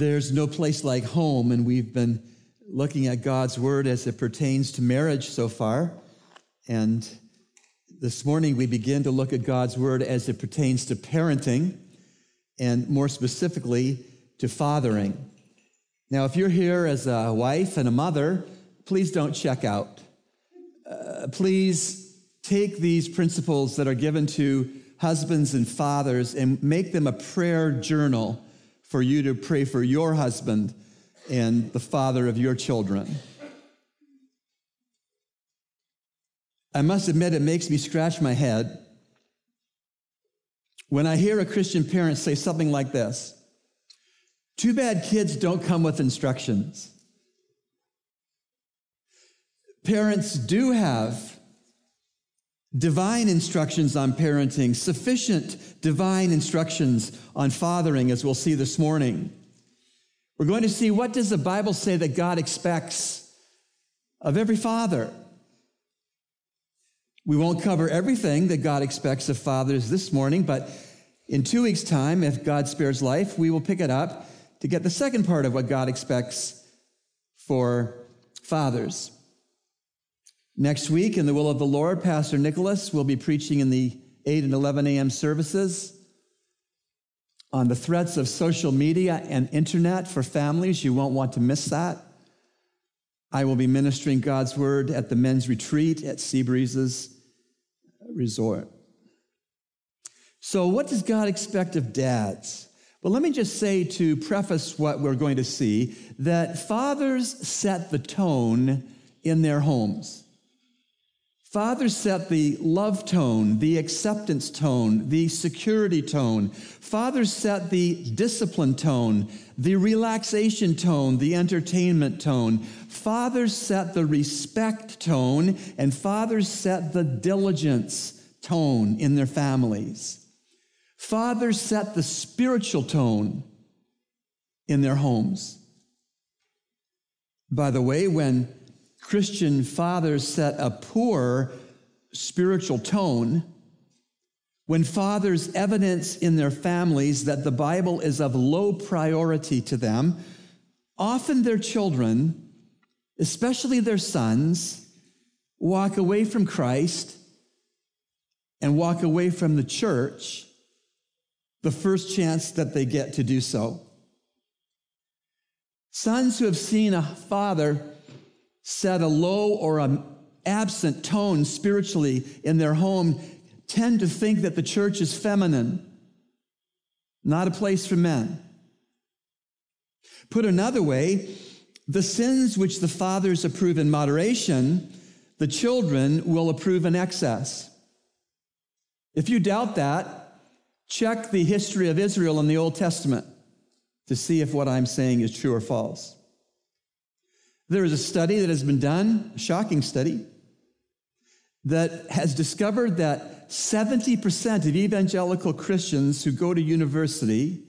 There's no place like home, and we've been looking at God's word as it pertains to marriage so far. And this morning we begin to look at God's word as it pertains to parenting, and more specifically, to fathering. Now, if you're here as a wife and a mother, please don't check out. Uh, please take these principles that are given to husbands and fathers and make them a prayer journal for you to pray for your husband and the father of your children. I must admit, it makes me scratch my head when I hear a Christian parent say something like this Too bad kids don't come with instructions. Parents do have divine instructions on parenting, sufficient divine instructions on fathering, as we'll see this morning. We're going to see what does the Bible say that God expects of every father. We won't cover everything that God expects of fathers this morning, but in two weeks' time, if God spares life, we will pick it up to get the second part of what God expects for fathers. Next week, in the will of the Lord, Pastor Nicholas will be preaching in the 8 and 11 a.m. services on the threats of social media and internet for families. You won't want to miss that. I will be ministering God's word at the men's retreat at Seabreezes Resort. So, what does God expect of dads? Well, let me just say to preface what we're going to see that fathers set the tone in their homes. Fathers set the love tone, the acceptance tone, the security tone. Father set the discipline tone, the relaxation tone, the entertainment tone. Father set the respect tone, and Father set the diligence tone in their families. Father set the spiritual tone in their homes. By the way, when Christian fathers set a poor spiritual tone, when fathers evidence in their families that the Bible is of low priority to them, often their children, especially their sons, walk away from Christ and walk away from the church the first chance that they get to do so. Sons who have seen a father set a low or an absent tone spiritually in their home tend to think that the church is feminine, not a place for men. Put another way, the sins which the fathers approve in moderation, the children will approve in excess. If you doubt that, check the history of Israel in the Old Testament to see if what I'm saying is true or false. There is a study that has been done, a shocking study, that has discovered that 70% of evangelical Christians who go to university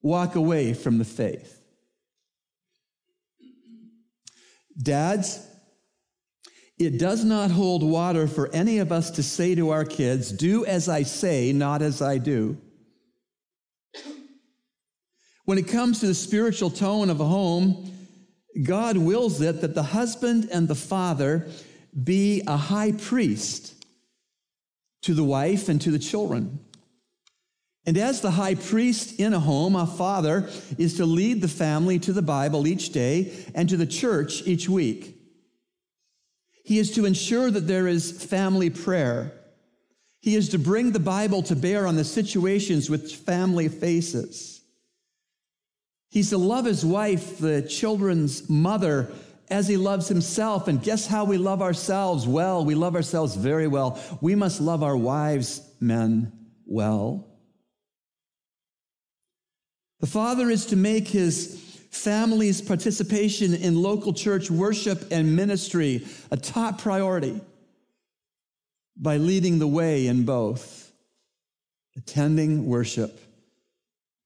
walk away from the faith. Dads, it does not hold water for any of us to say to our kids, do as I say, not as I do. When it comes to the spiritual tone of a home, God wills it that the husband and the father be a high priest to the wife and to the children. And as the high priest in a home, a father is to lead the family to the Bible each day and to the church each week. He is to ensure that there is family prayer. He is to bring the Bible to bear on the situations which family faces. He's to love his wife, the children's mother, as he loves himself. And guess how we love ourselves? Well, we love ourselves very well. We must love our wives, men, well. The father is to make his family's participation in local church worship and ministry a top priority by leading the way in both attending worship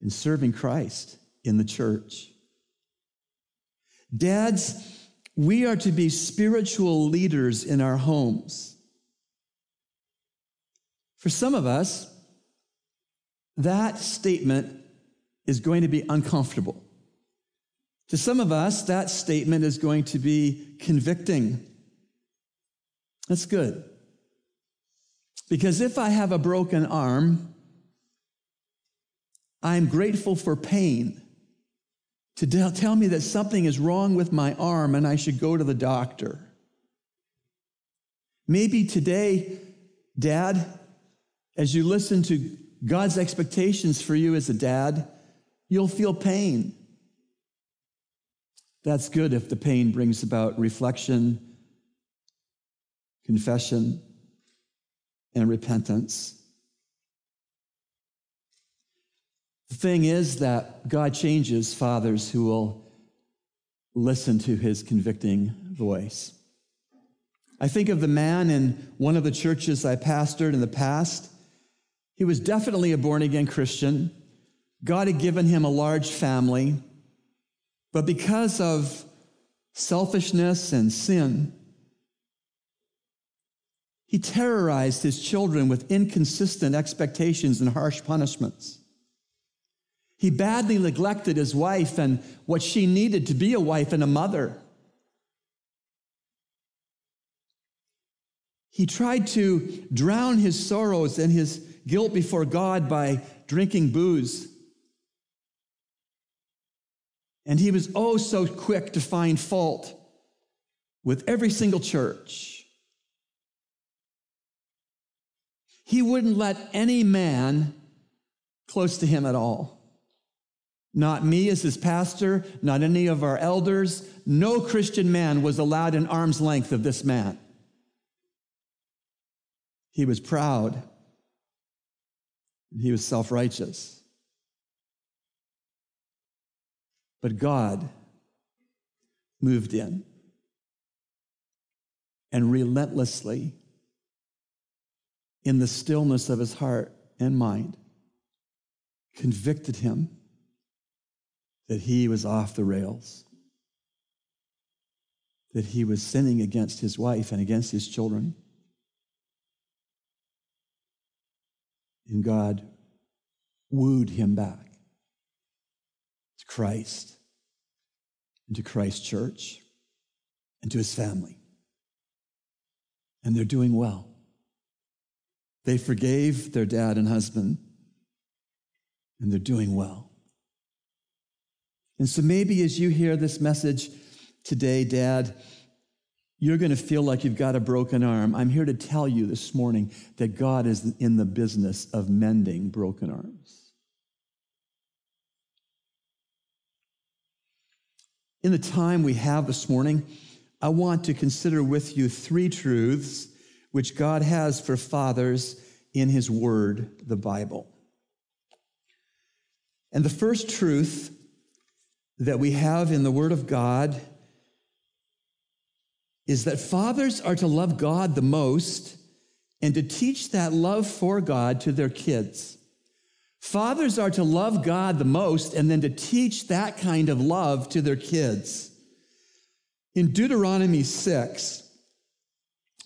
and serving Christ in the church. Dads, we are to be spiritual leaders in our homes. For some of us, that statement is going to be uncomfortable. To some of us, that statement is going to be convicting. That's good. Because if I have a broken arm, I'm grateful for pain to tell me that something is wrong with my arm and I should go to the doctor. Maybe today, Dad, as you listen to God's expectations for you as a dad, you'll feel pain. That's good if the pain brings about reflection, confession, and repentance. The thing is that God changes fathers who will listen to his convicting voice. I think of the man in one of the churches I pastored in the past. He was definitely a born again Christian. God had given him a large family, but because of selfishness and sin, he terrorized his children with inconsistent expectations and harsh punishments. He badly neglected his wife and what she needed to be a wife and a mother. He tried to drown his sorrows and his guilt before God by drinking booze. And he was oh so quick to find fault with every single church. He wouldn't let any man close to him at all. Not me as his pastor, not any of our elders. No Christian man was allowed an arm's length of this man. He was proud. He was self righteous. But God moved in and relentlessly, in the stillness of his heart and mind, convicted him that he was off the rails, that he was sinning against his wife and against his children. And God wooed him back to Christ and to Christ's church and to his family. And they're doing well. They forgave their dad and husband, and they're doing well. And so maybe as you hear this message today, Dad, you're going to feel like you've got a broken arm. I'm here to tell you this morning that God is in the business of mending broken arms. In the time we have this morning, I want to consider with you three truths which God has for fathers in His Word, the Bible. And the first truth that we have in the Word of God is that fathers are to love God the most and to teach that love for God to their kids. Fathers are to love God the most and then to teach that kind of love to their kids. In Deuteronomy 6,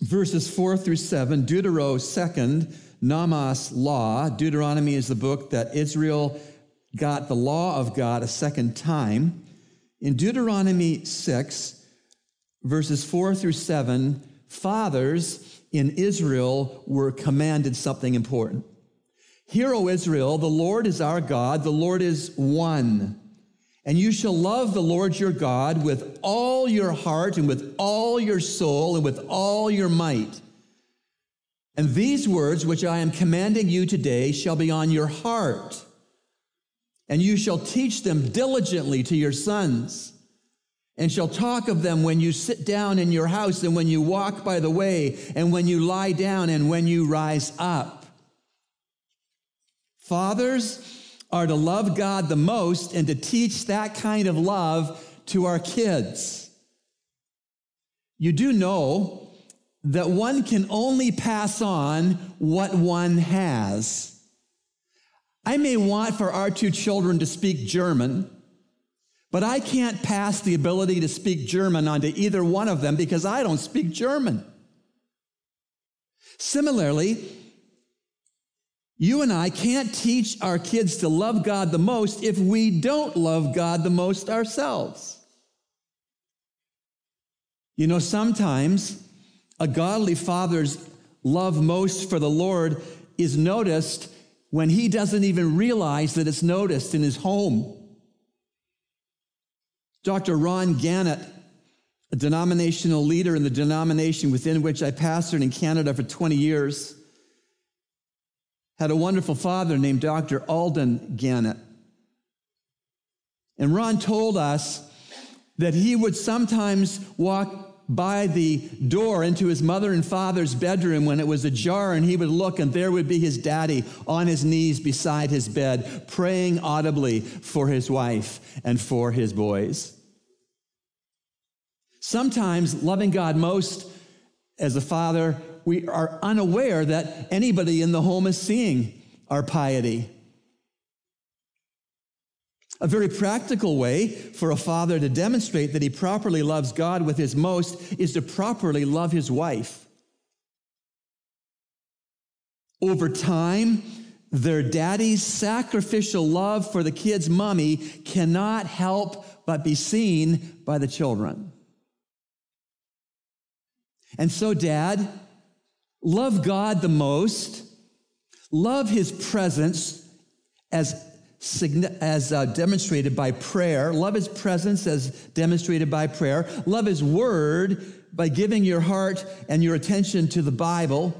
verses 4 through 7, Deutero second, nomos law. Deuteronomy is the book that Israel got the law of God a second time. In Deuteronomy 6, verses 4 through 7, fathers in Israel were commanded something important. Hear, O Israel, the Lord is our God, the Lord is one. And you shall love the Lord your God with all your heart and with all your soul and with all your might. And these words which I am commanding you today shall be on your heart, and you shall teach them diligently to your sons and shall talk of them when you sit down in your house and when you walk by the way and when you lie down and when you rise up. Fathers are to love God the most and to teach that kind of love to our kids. You do know that one can only pass on what one has. I may want for our two children to speak German but I can't pass the ability to speak German onto either one of them because I don't speak German. Similarly, you and I can't teach our kids to love God the most if we don't love God the most ourselves. You know, sometimes a godly father's love most for the Lord is noticed when he doesn't even realize that it's noticed in his home. Dr. Ron Gannett, a denominational leader in the denomination within which I pastored in Canada for 20 years, had a wonderful father named Dr. Alden Gannett. And Ron told us that he would sometimes walk by the door into his mother and father's bedroom when it was ajar, and he would look, and there would be his daddy on his knees beside his bed, praying audibly for his wife and for his boys. Sometimes, loving God most as a father, we are unaware that anybody in the home is seeing our piety. A very practical way for a father to demonstrate that he properly loves God with his most is to properly love his wife. Over time, their daddy's sacrificial love for the kid's mommy cannot help but be seen by the children. And so, dad, love God the most, love his presence as as uh, demonstrated by prayer. Love his presence as demonstrated by prayer. Love his word by giving your heart and your attention to the Bible.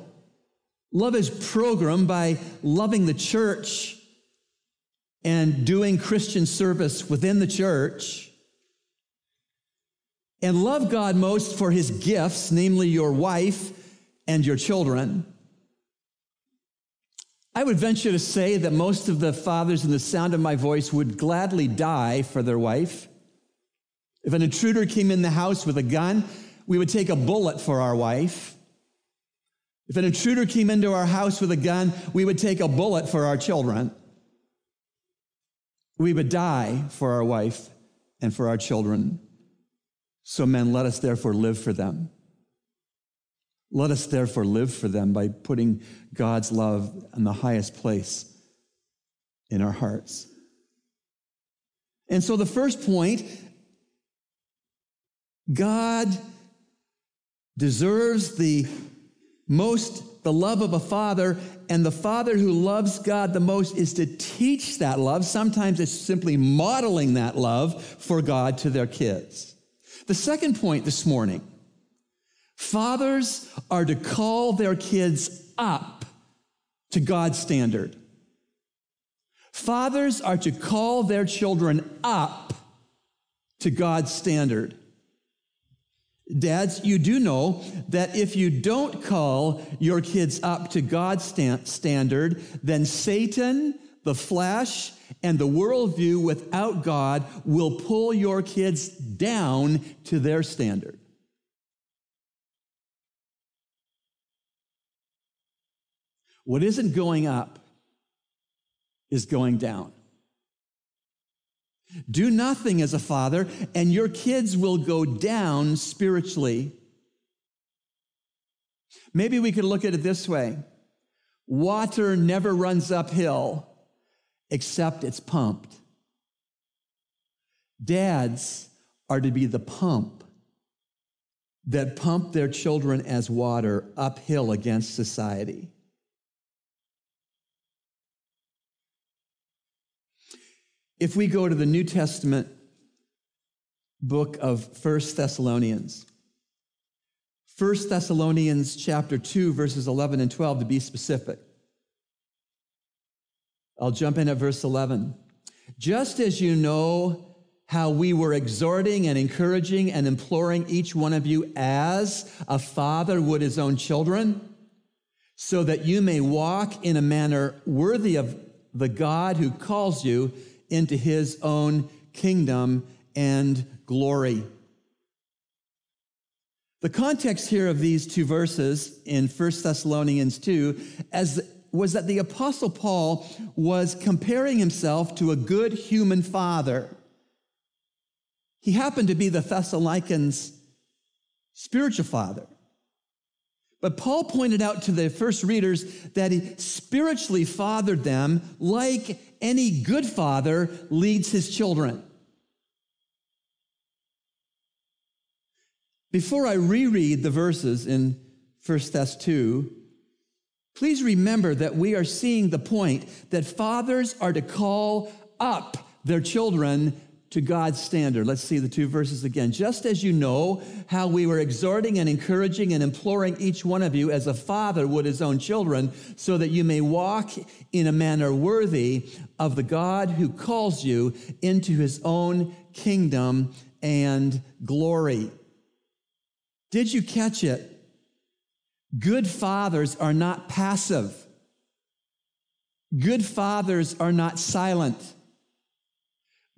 Love his program by loving the church and doing Christian service within the church. And love God most for his gifts, namely your wife and your children. I would venture to say that most of the fathers in the sound of my voice would gladly die for their wife. If an intruder came in the house with a gun, we would take a bullet for our wife. If an intruder came into our house with a gun, we would take a bullet for our children. We would die for our wife and for our children. So, men, let us therefore live for them. Let us therefore live for them by putting God's love in the highest place in our hearts. And so the first point God deserves the most the love of a father and the father who loves God the most is to teach that love sometimes it's simply modeling that love for God to their kids the second point this morning Fathers are to call their kids up to God's standard. Fathers are to call their children up to God's standard. Dads, you do know that if you don't call your kids up to God's standard, then Satan, the flesh, and the worldview without God will pull your kids down to their standard. What isn't going up is going down. Do nothing as a father, and your kids will go down spiritually. Maybe we could look at it this way water never runs uphill except it's pumped. Dads are to be the pump that pump their children as water uphill against society. If we go to the New Testament book of First Thessalonians, First Thessalonians chapter 2 verses 11 and 12 to be specific. I'll jump in at verse 11. Just as you know how we were exhorting and encouraging and imploring each one of you as a father would his own children, so that you may walk in a manner worthy of the God who calls you into his own kingdom and glory. The context here of these two verses in 1 Thessalonians 2 as was that the apostle Paul was comparing himself to a good human father. He happened to be the Thessalonians' spiritual father. But Paul pointed out to the first readers that he spiritually fathered them like any good father leads his children. Before I reread the verses in 1 Thess 2, please remember that we are seeing the point that fathers are to call up their children to God's standard. Let's see the two verses again. Just as you know how we were exhorting and encouraging and imploring each one of you as a father would his own children, so that you may walk in a manner worthy of the God who calls you into his own kingdom and glory. Did you catch it? Good fathers are not passive. Good fathers are not silent.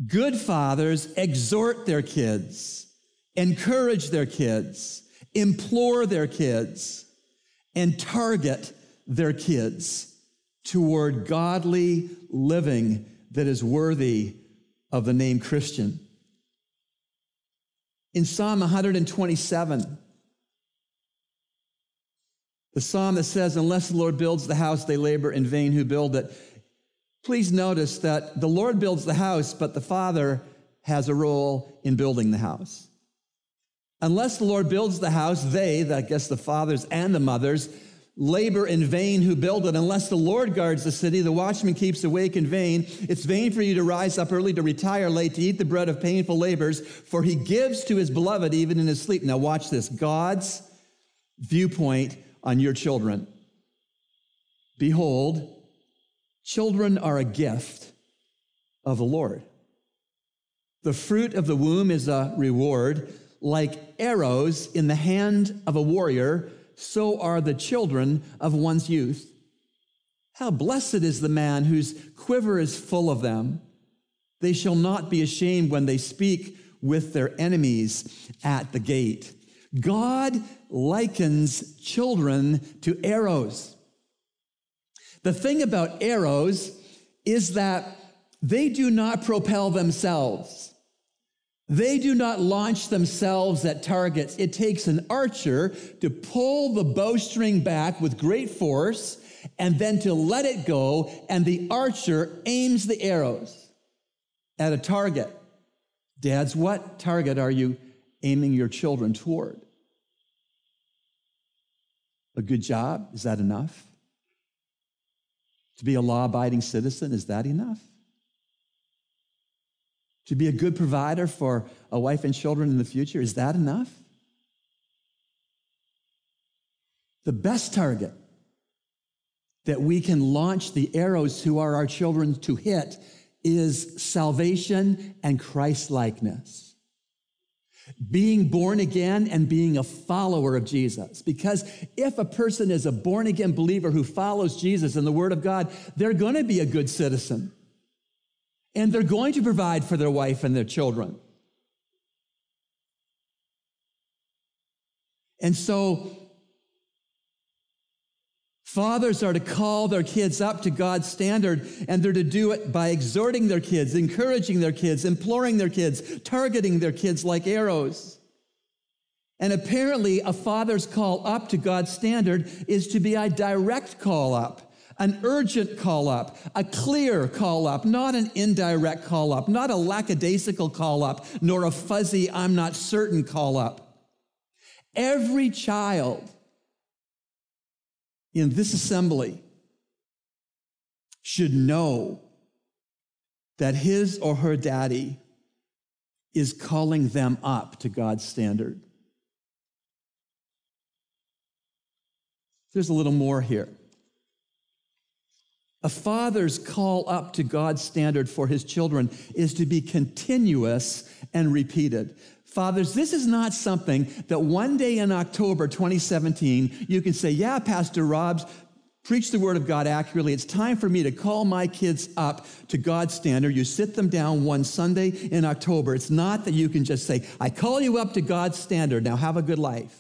Good fathers exhort their kids, encourage their kids, implore their kids, and target their kids toward godly living that is worthy of the name Christian. In Psalm 127, the psalm that says, Unless the Lord builds the house, they labor in vain who build it. Please notice that the Lord builds the house, but the Father has a role in building the house. Unless the Lord builds the house, they, I guess the fathers and the mothers, labor in vain who build it. Unless the Lord guards the city, the watchman keeps awake in vain. It's vain for you to rise up early, to retire late, to eat the bread of painful labors, for he gives to his beloved even in his sleep. Now, watch this God's viewpoint on your children. Behold, Children are a gift of the Lord. The fruit of the womb is a reward. Like arrows in the hand of a warrior, so are the children of one's youth. How blessed is the man whose quiver is full of them. They shall not be ashamed when they speak with their enemies at the gate. God likens children to arrows. The thing about arrows is that they do not propel themselves. They do not launch themselves at targets. It takes an archer to pull the bowstring back with great force and then to let it go, and the archer aims the arrows at a target. Dads, what target are you aiming your children toward? A good job? Is that enough? To be a law abiding citizen, is that enough? To be a good provider for a wife and children in the future, is that enough? The best target that we can launch the arrows who are our children to hit is salvation and Christ likeness being born again and being a follower of Jesus. Because if a person is a born again believer who follows Jesus and the Word of God, they're going to be a good citizen. And they're going to provide for their wife and their children. And so Fathers are to call their kids up to God's standard, and they're to do it by exhorting their kids, encouraging their kids, imploring their kids, targeting their kids like arrows. And apparently, a father's call up to God's standard is to be a direct call up, an urgent call up, a clear call up, not an indirect call up, not a lackadaisical call up, nor a fuzzy, I'm not certain call up. Every child in this assembly should know that his or her daddy is calling them up to God's standard. There's a little more here. A father's call up to God's standard for his children is to be continuous and repeated. Fathers, this is not something that one day in October 2017 you can say, Yeah, Pastor Robs, preach the word of God accurately. It's time for me to call my kids up to God's standard. You sit them down one Sunday in October. It's not that you can just say, I call you up to God's standard. Now have a good life.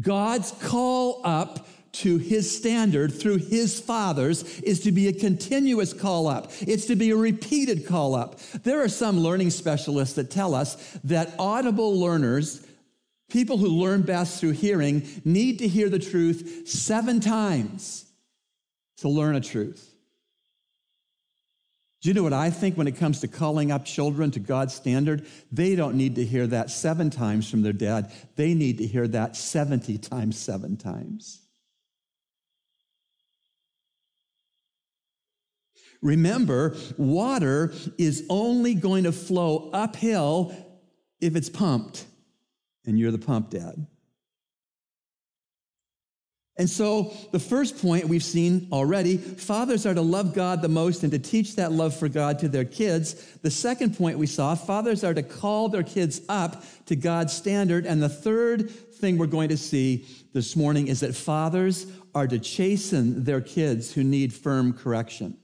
God's call up to his standard through his fathers is to be a continuous call up. It's to be a repeated call up. There are some learning specialists that tell us that audible learners, people who learn best through hearing, need to hear the truth seven times to learn a truth. Do you know what I think when it comes to calling up children to God's standard? They don't need to hear that seven times from their dad. They need to hear that 70 times seven times. Remember, water is only going to flow uphill if it's pumped, and you're the pump dad. And so, the first point we've seen already fathers are to love God the most and to teach that love for God to their kids. The second point we saw fathers are to call their kids up to God's standard. And the third thing we're going to see this morning is that fathers are to chasten their kids who need firm correction.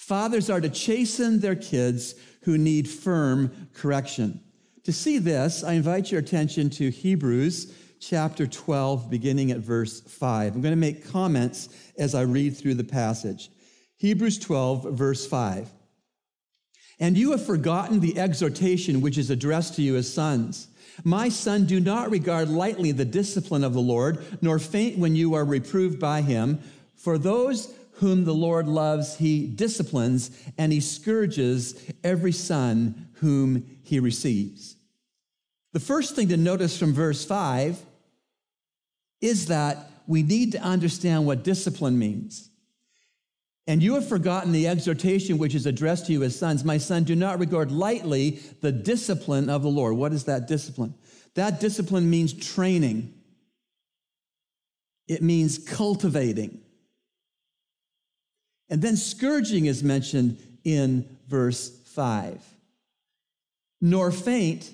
Fathers are to chasten their kids who need firm correction. To see this, I invite your attention to Hebrews chapter 12, beginning at verse 5. I'm going to make comments as I read through the passage. Hebrews 12, verse 5. And you have forgotten the exhortation which is addressed to you as sons. My son, do not regard lightly the discipline of the Lord, nor faint when you are reproved by him. For those whom the Lord loves, he disciplines, and he scourges every son whom he receives. The first thing to notice from verse 5 is that we need to understand what discipline means. And you have forgotten the exhortation which is addressed to you as sons. My son, do not regard lightly the discipline of the Lord. What is that discipline? That discipline means training, it means cultivating. And then scourging is mentioned in verse 5. Nor faint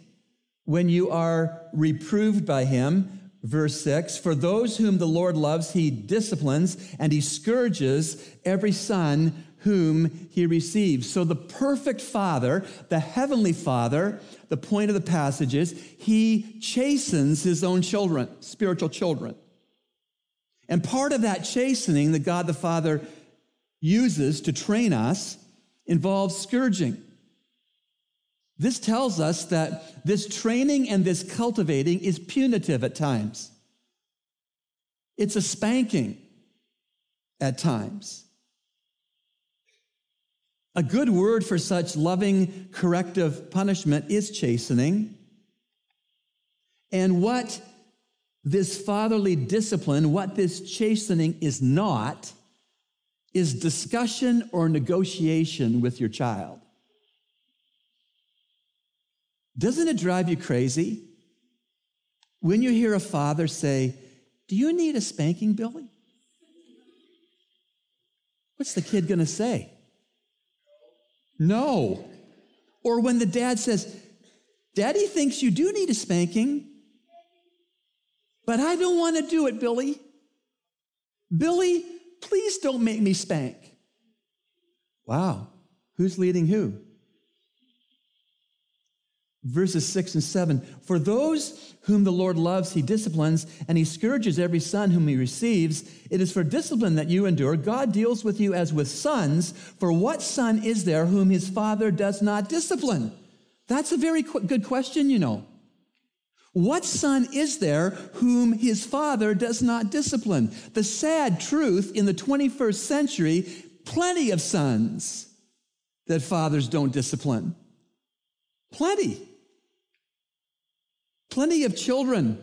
when you are reproved by him Verse 6 For those whom the Lord loves, he disciplines, and he scourges every son whom he receives. So, the perfect father, the heavenly father, the point of the passage is he chastens his own children, spiritual children. And part of that chastening that God the Father uses to train us involves scourging. This tells us that this training and this cultivating is punitive at times. It's a spanking at times. A good word for such loving corrective punishment is chastening. And what this fatherly discipline, what this chastening is not, is discussion or negotiation with your child. Doesn't it drive you crazy when you hear a father say, Do you need a spanking, Billy? What's the kid going to say? No. Or when the dad says, Daddy thinks you do need a spanking, but I don't want to do it, Billy. Billy, please don't make me spank. Wow. Who's leading who? verses 6 and 7 For those whom the Lord loves, he disciplines, and he scourges every son whom he receives. It is for discipline that you endure. God deals with you as with sons. For what son is there whom his father does not discipline? That's a very qu- good question, you know. What son is there whom his father does not discipline? The sad truth in the 21st century plenty of sons that fathers don't discipline. Plenty. Plenty of children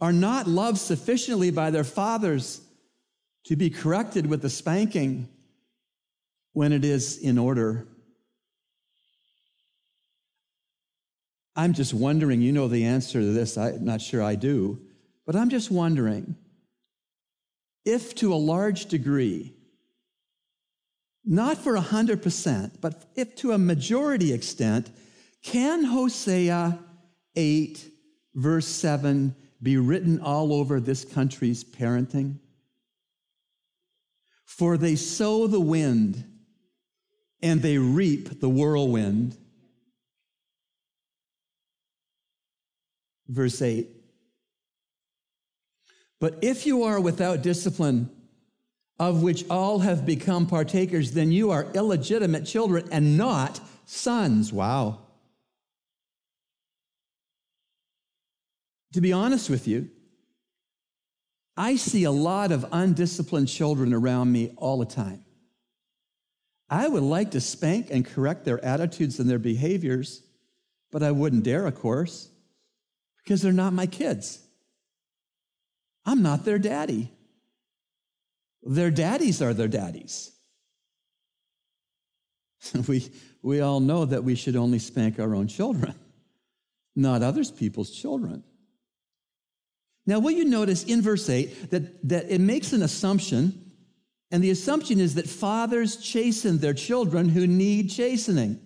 are not loved sufficiently by their fathers to be corrected with a spanking when it is in order. I'm just wondering, you know the answer to this, I'm not sure I do, but I'm just wondering if to a large degree, not for 100%, but if to a majority extent, can Hosea 8, verse 7 be written all over this country's parenting? For they sow the wind and they reap the whirlwind. Verse 8. But if you are without discipline, of which all have become partakers, then you are illegitimate children and not sons. Wow. To be honest with you, I see a lot of undisciplined children around me all the time. I would like to spank and correct their attitudes and their behaviors, but I wouldn't dare, of course, because they're not my kids. I'm not their daddy. Their daddies are their daddies. we, we all know that we should only spank our own children, not others people's children. Now, will you notice in verse 8 that, that it makes an assumption, and the assumption is that fathers chasten their children who need chastening.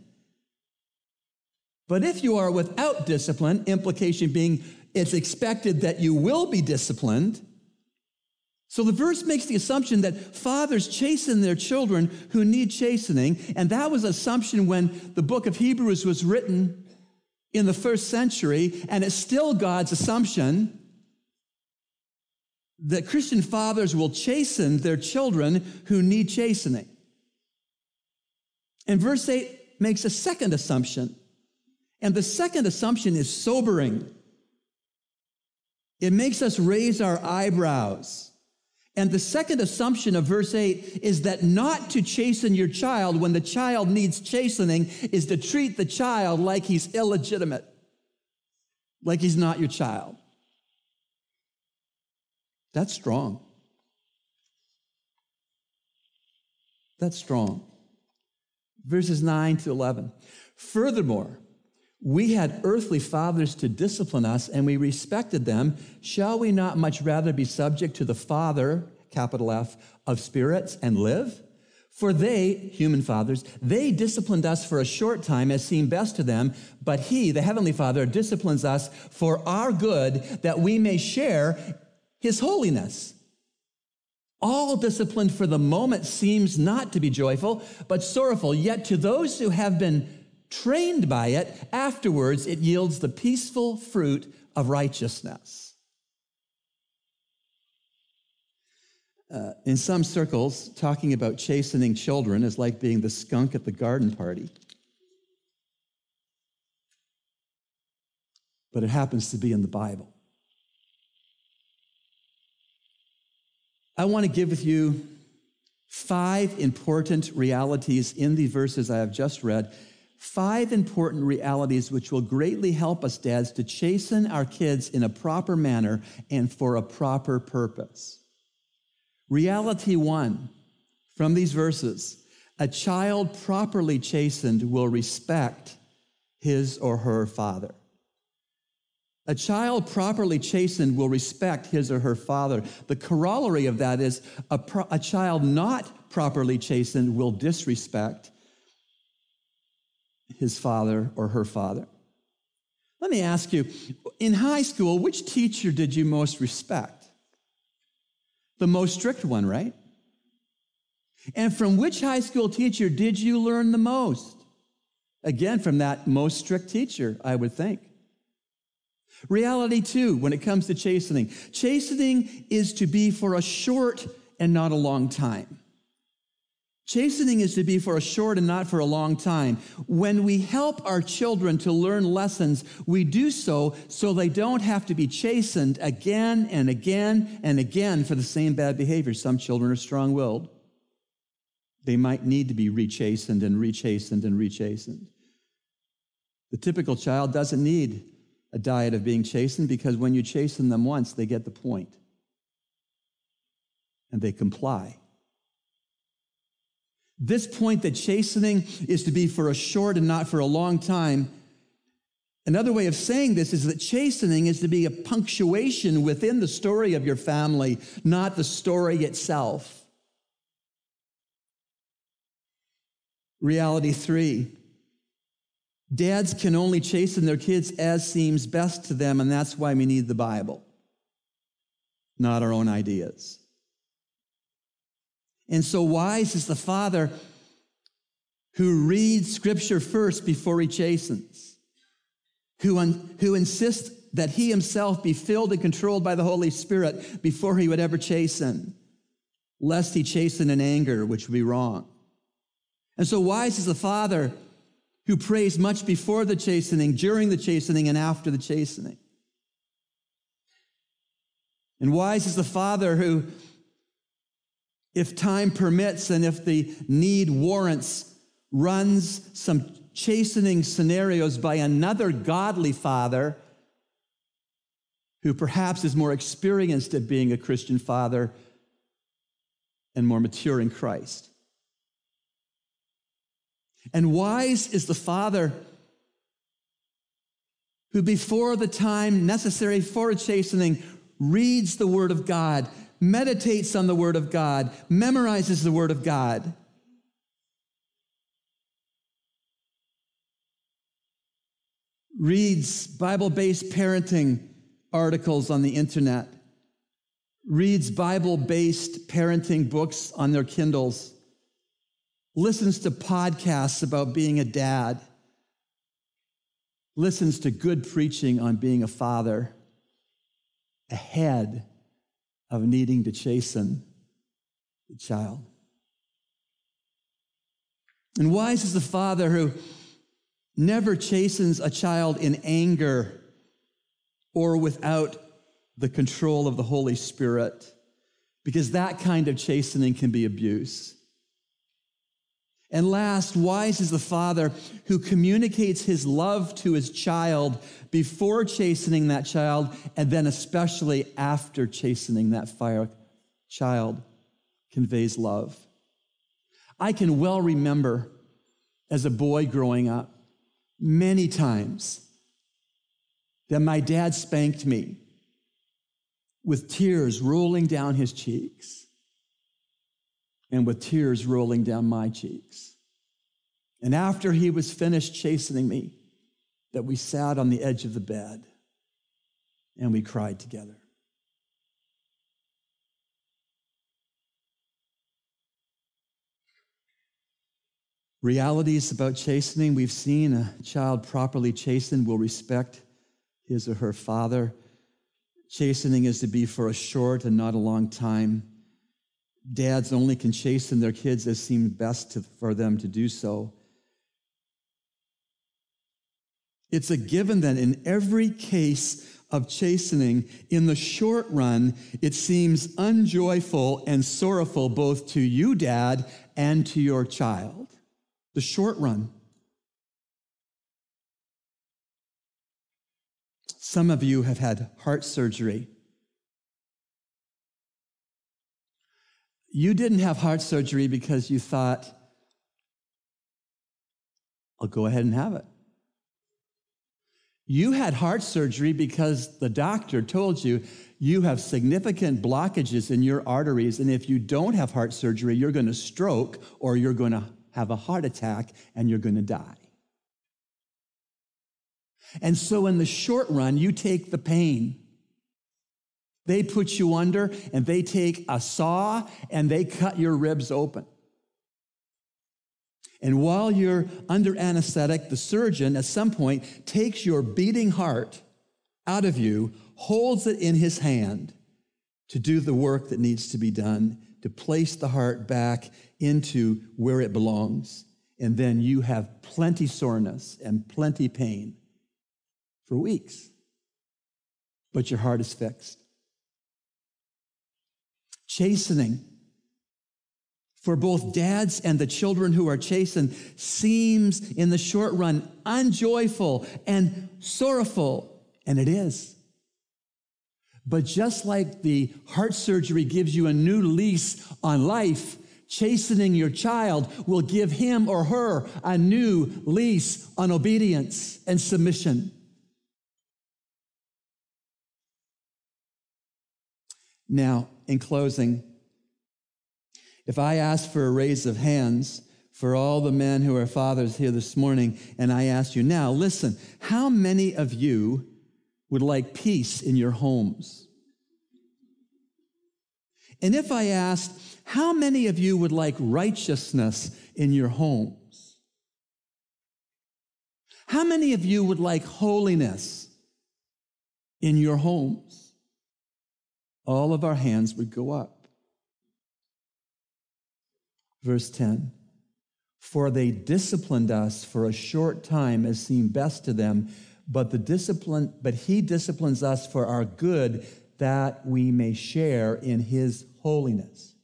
But if you are without discipline, implication being it's expected that you will be disciplined. So the verse makes the assumption that fathers chasten their children who need chastening, and that was assumption when the book of Hebrews was written in the first century, and it's still God's assumption that Christian fathers will chasten their children who need chastening. And verse 8 makes a second assumption. And the second assumption is sobering. It makes us raise our eyebrows. And the second assumption of verse 8 is that not to chasten your child when the child needs chastening is to treat the child like he's illegitimate, like he's not your child. That's strong. That's strong. Verses 9 to 11. Furthermore, we had earthly fathers to discipline us, and we respected them. Shall we not much rather be subject to the Father, capital F, of spirits and live? For they, human fathers, they disciplined us for a short time as seemed best to them, but He, the Heavenly Father, disciplines us for our good that we may share his holiness. All discipline for the moment seems not to be joyful, but sorrowful. Yet to those who have been trained by it, afterwards it yields the peaceful fruit of righteousness. Uh, in some circles, talking about chastening children is like being the skunk at the garden party. But it happens to be in the Bible. I want to give with you five important realities in the verses I have just read. Five important realities which will greatly help us, dads, to chasten our kids in a proper manner and for a proper purpose. Reality one from these verses a child properly chastened will respect his or her father. A child properly chastened will respect his or her father. The corollary of that is a, pro- a child not properly chastened will disrespect his father or her father. Let me ask you in high school, which teacher did you most respect? The most strict one, right? And from which high school teacher did you learn the most? Again, from that most strict teacher, I would think. Reality, two, when it comes to chastening. Chastening is to be for a short and not a long time. Chastening is to be for a short and not for a long time. When we help our children to learn lessons, we do so so they don't have to be chastened again and again and again for the same bad behavior. Some children are strong willed. They might need to be rechastened and rechastened and rechastened. The typical child doesn't need a diet of being chastened because when you chasten them once, they get the point and they comply. This point that chastening is to be for a short and not for a long time. Another way of saying this is that chastening is to be a punctuation within the story of your family, not the story itself. Reality three Dads can only chasten their kids as seems best to them, and that's why we need the Bible, not our own ideas. And so wise is the father who reads scripture first before he chastens, who, un, who insists that he himself be filled and controlled by the Holy Spirit before he would ever chasten, lest he chasten in anger, which would be wrong. And so wise is the father who prays much before the chastening, during the chastening, and after the chastening. And wise is the father who, if time permits and if the need warrants, runs some chastening scenarios by another godly father who perhaps is more experienced at being a Christian father and more mature in Christ. And wise is the father who, before the time necessary for a chastening, reads the Word of God, meditates on the Word of God, memorizes the Word of God. Reads Bible based parenting articles on the internet, reads Bible based parenting books on their Kindles, listens to podcasts about being a dad, listens to good preaching on being a father, ahead of needing to chasten the child. And wise is the father who never chastens a child in anger or without the control of the Holy Spirit, because that kind of chastening can be abuse. And last, wise is the father who communicates his love to his child before chastening that child, and then especially after chastening that fire child conveys love. I can well remember as a boy growing up many times that my dad spanked me with tears rolling down his cheeks and with tears rolling down my cheeks. And after he was finished chastening me, that we sat on the edge of the bed and we cried together. Realities about chastening we've seen a child properly chastened will respect his or her father. Chastening is to be for a short and not a long time. Dads only can chasten their kids as seems best to, for them to do so. It's a given that in every case of chastening, in the short run, it seems unjoyful and sorrowful both to you, dad, and to your child. The short run. Some of you have had heart surgery. You didn't have heart surgery because you thought, I'll go ahead and have it. You had heart surgery because the doctor told you you have significant blockages in your arteries, and if you don't have heart surgery, you're going to stroke or you're going to have a heart attack and you're going to die. And so, in the short run, you take the pain. They put you under and they take a saw and they cut your ribs open. And while you're under anesthetic, the surgeon at some point takes your beating heart out of you, holds it in his hand to do the work that needs to be done, to place the heart back into where it belongs. And then you have plenty soreness and plenty pain for weeks. But your heart is fixed. Chastening for both dads and the children who are chastened seems in the short run unjoyful and sorrowful, and it is. But just like the heart surgery gives you a new lease on life, chastening your child will give him or her a new lease on obedience and submission. Now, in closing, if I ask for a raise of hands for all the men who are fathers here this morning, and I ask you now, listen, how many of you would like peace in your homes? And if I asked, how many of you would like righteousness in your homes? How many of you would like holiness in your homes? All of our hands would go up. Verse 10 For they disciplined us for a short time as seemed best to them, but the discipline, but he disciplines us for our good that we may share in his holiness.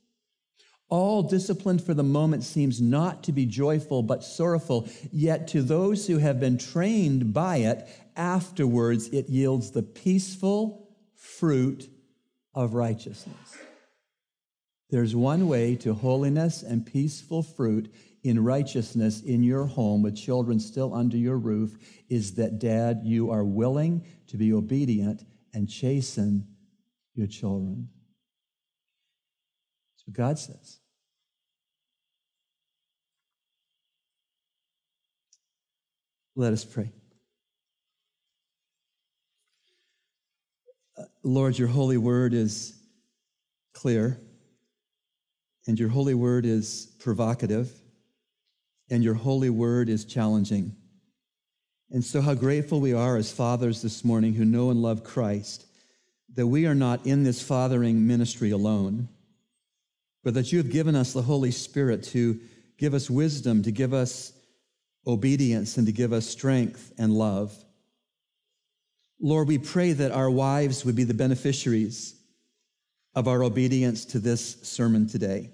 All discipline for the moment seems not to be joyful but sorrowful, yet to those who have been trained by it, afterwards it yields the peaceful fruit of righteousness. There's one way to holiness and peaceful fruit in righteousness in your home with children still under your roof is that, Dad, you are willing to be obedient and chasten your children. That's what God says. Let us pray. Lord, your holy word is clear, and your holy word is provocative, and your holy word is challenging. And so, how grateful we are as fathers this morning who know and love Christ that we are not in this fathering ministry alone, but that you have given us the Holy Spirit to give us wisdom, to give us obedience, and to give us strength and love. Lord, we pray that our wives would be the beneficiaries of our obedience to this sermon today.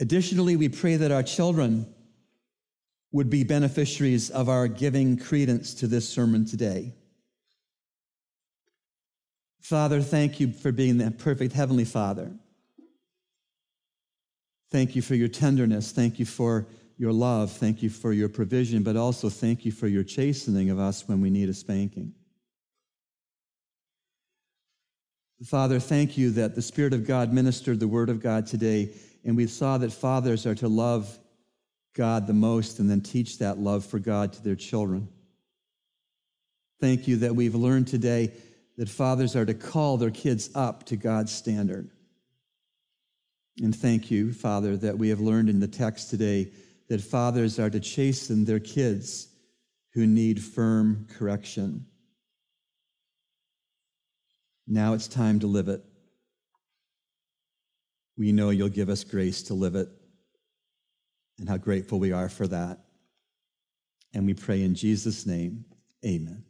Additionally, we pray that our children would be beneficiaries of our giving credence to this sermon today. Father, thank you for being the perfect Heavenly Father. Thank you for your tenderness. Thank you for your love. Thank you for your provision, but also thank you for your chastening of us when we need a spanking. Father, thank you that the Spirit of God ministered the Word of God today, and we saw that fathers are to love God the most and then teach that love for God to their children. Thank you that we've learned today that fathers are to call their kids up to God's standard. And thank you, Father, that we have learned in the text today that fathers are to chasten their kids who need firm correction. Now it's time to live it. We know you'll give us grace to live it, and how grateful we are for that. And we pray in Jesus' name, amen.